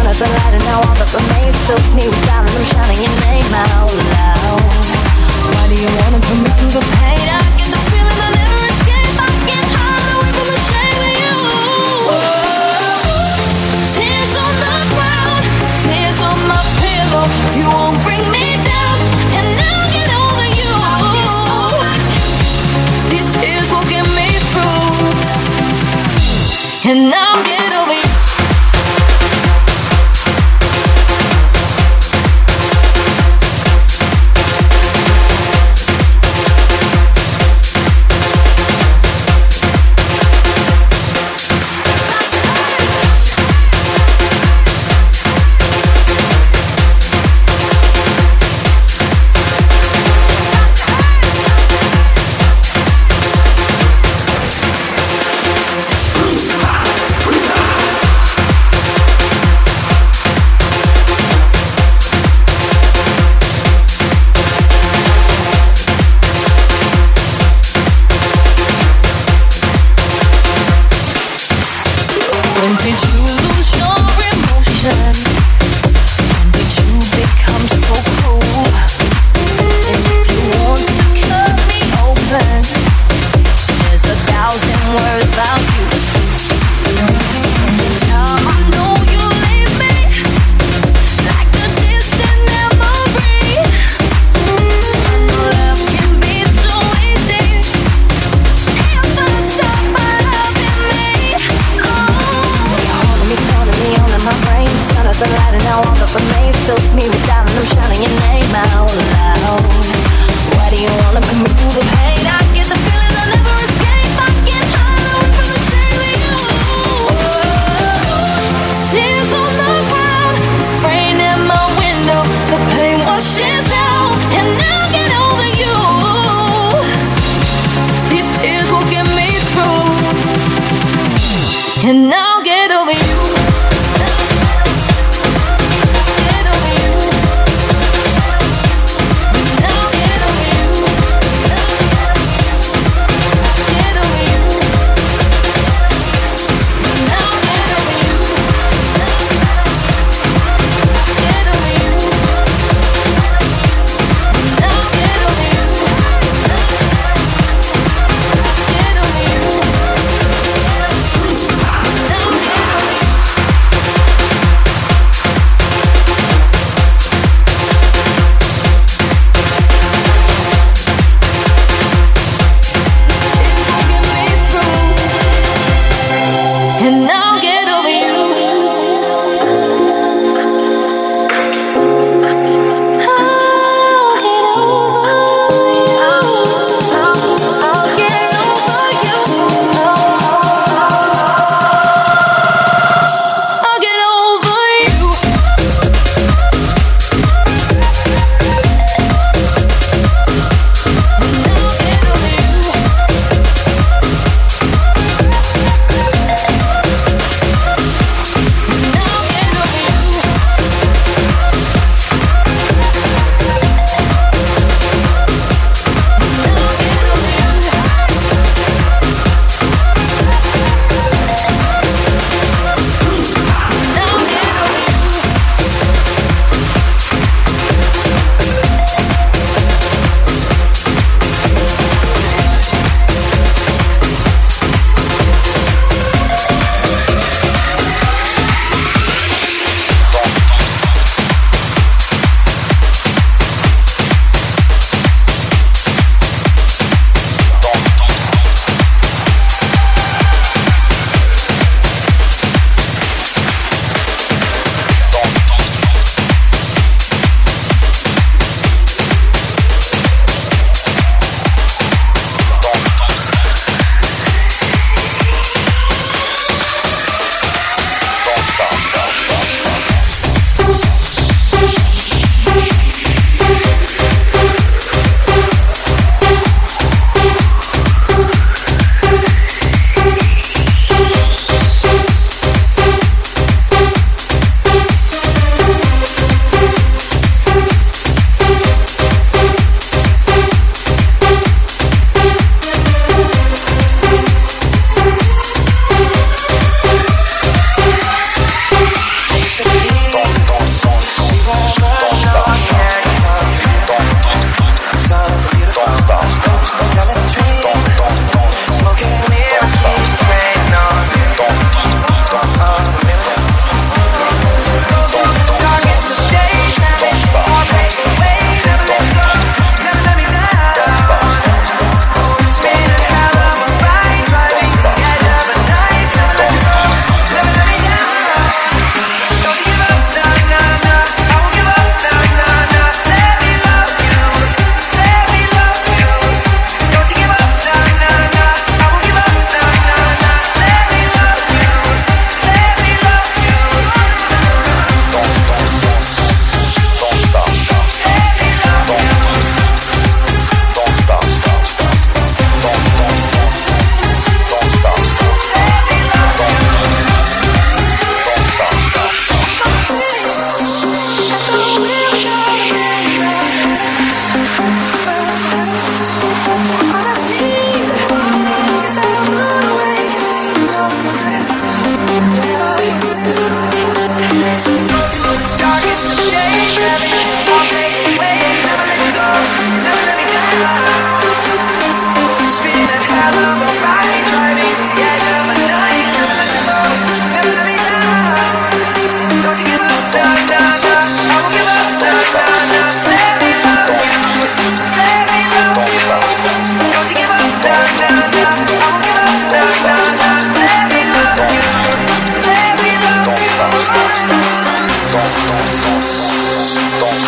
turn up the light and now all that remains took me without and I'm shouting your name out loud Why do you want to put me through the pain? I get the feeling I never escape. I get high away from the shame of you. Whoa. Tears on the ground, tears on my pillow. You won't bring me down and I'll get over you. These tears will get me through. And I'll get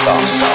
Stop, stop.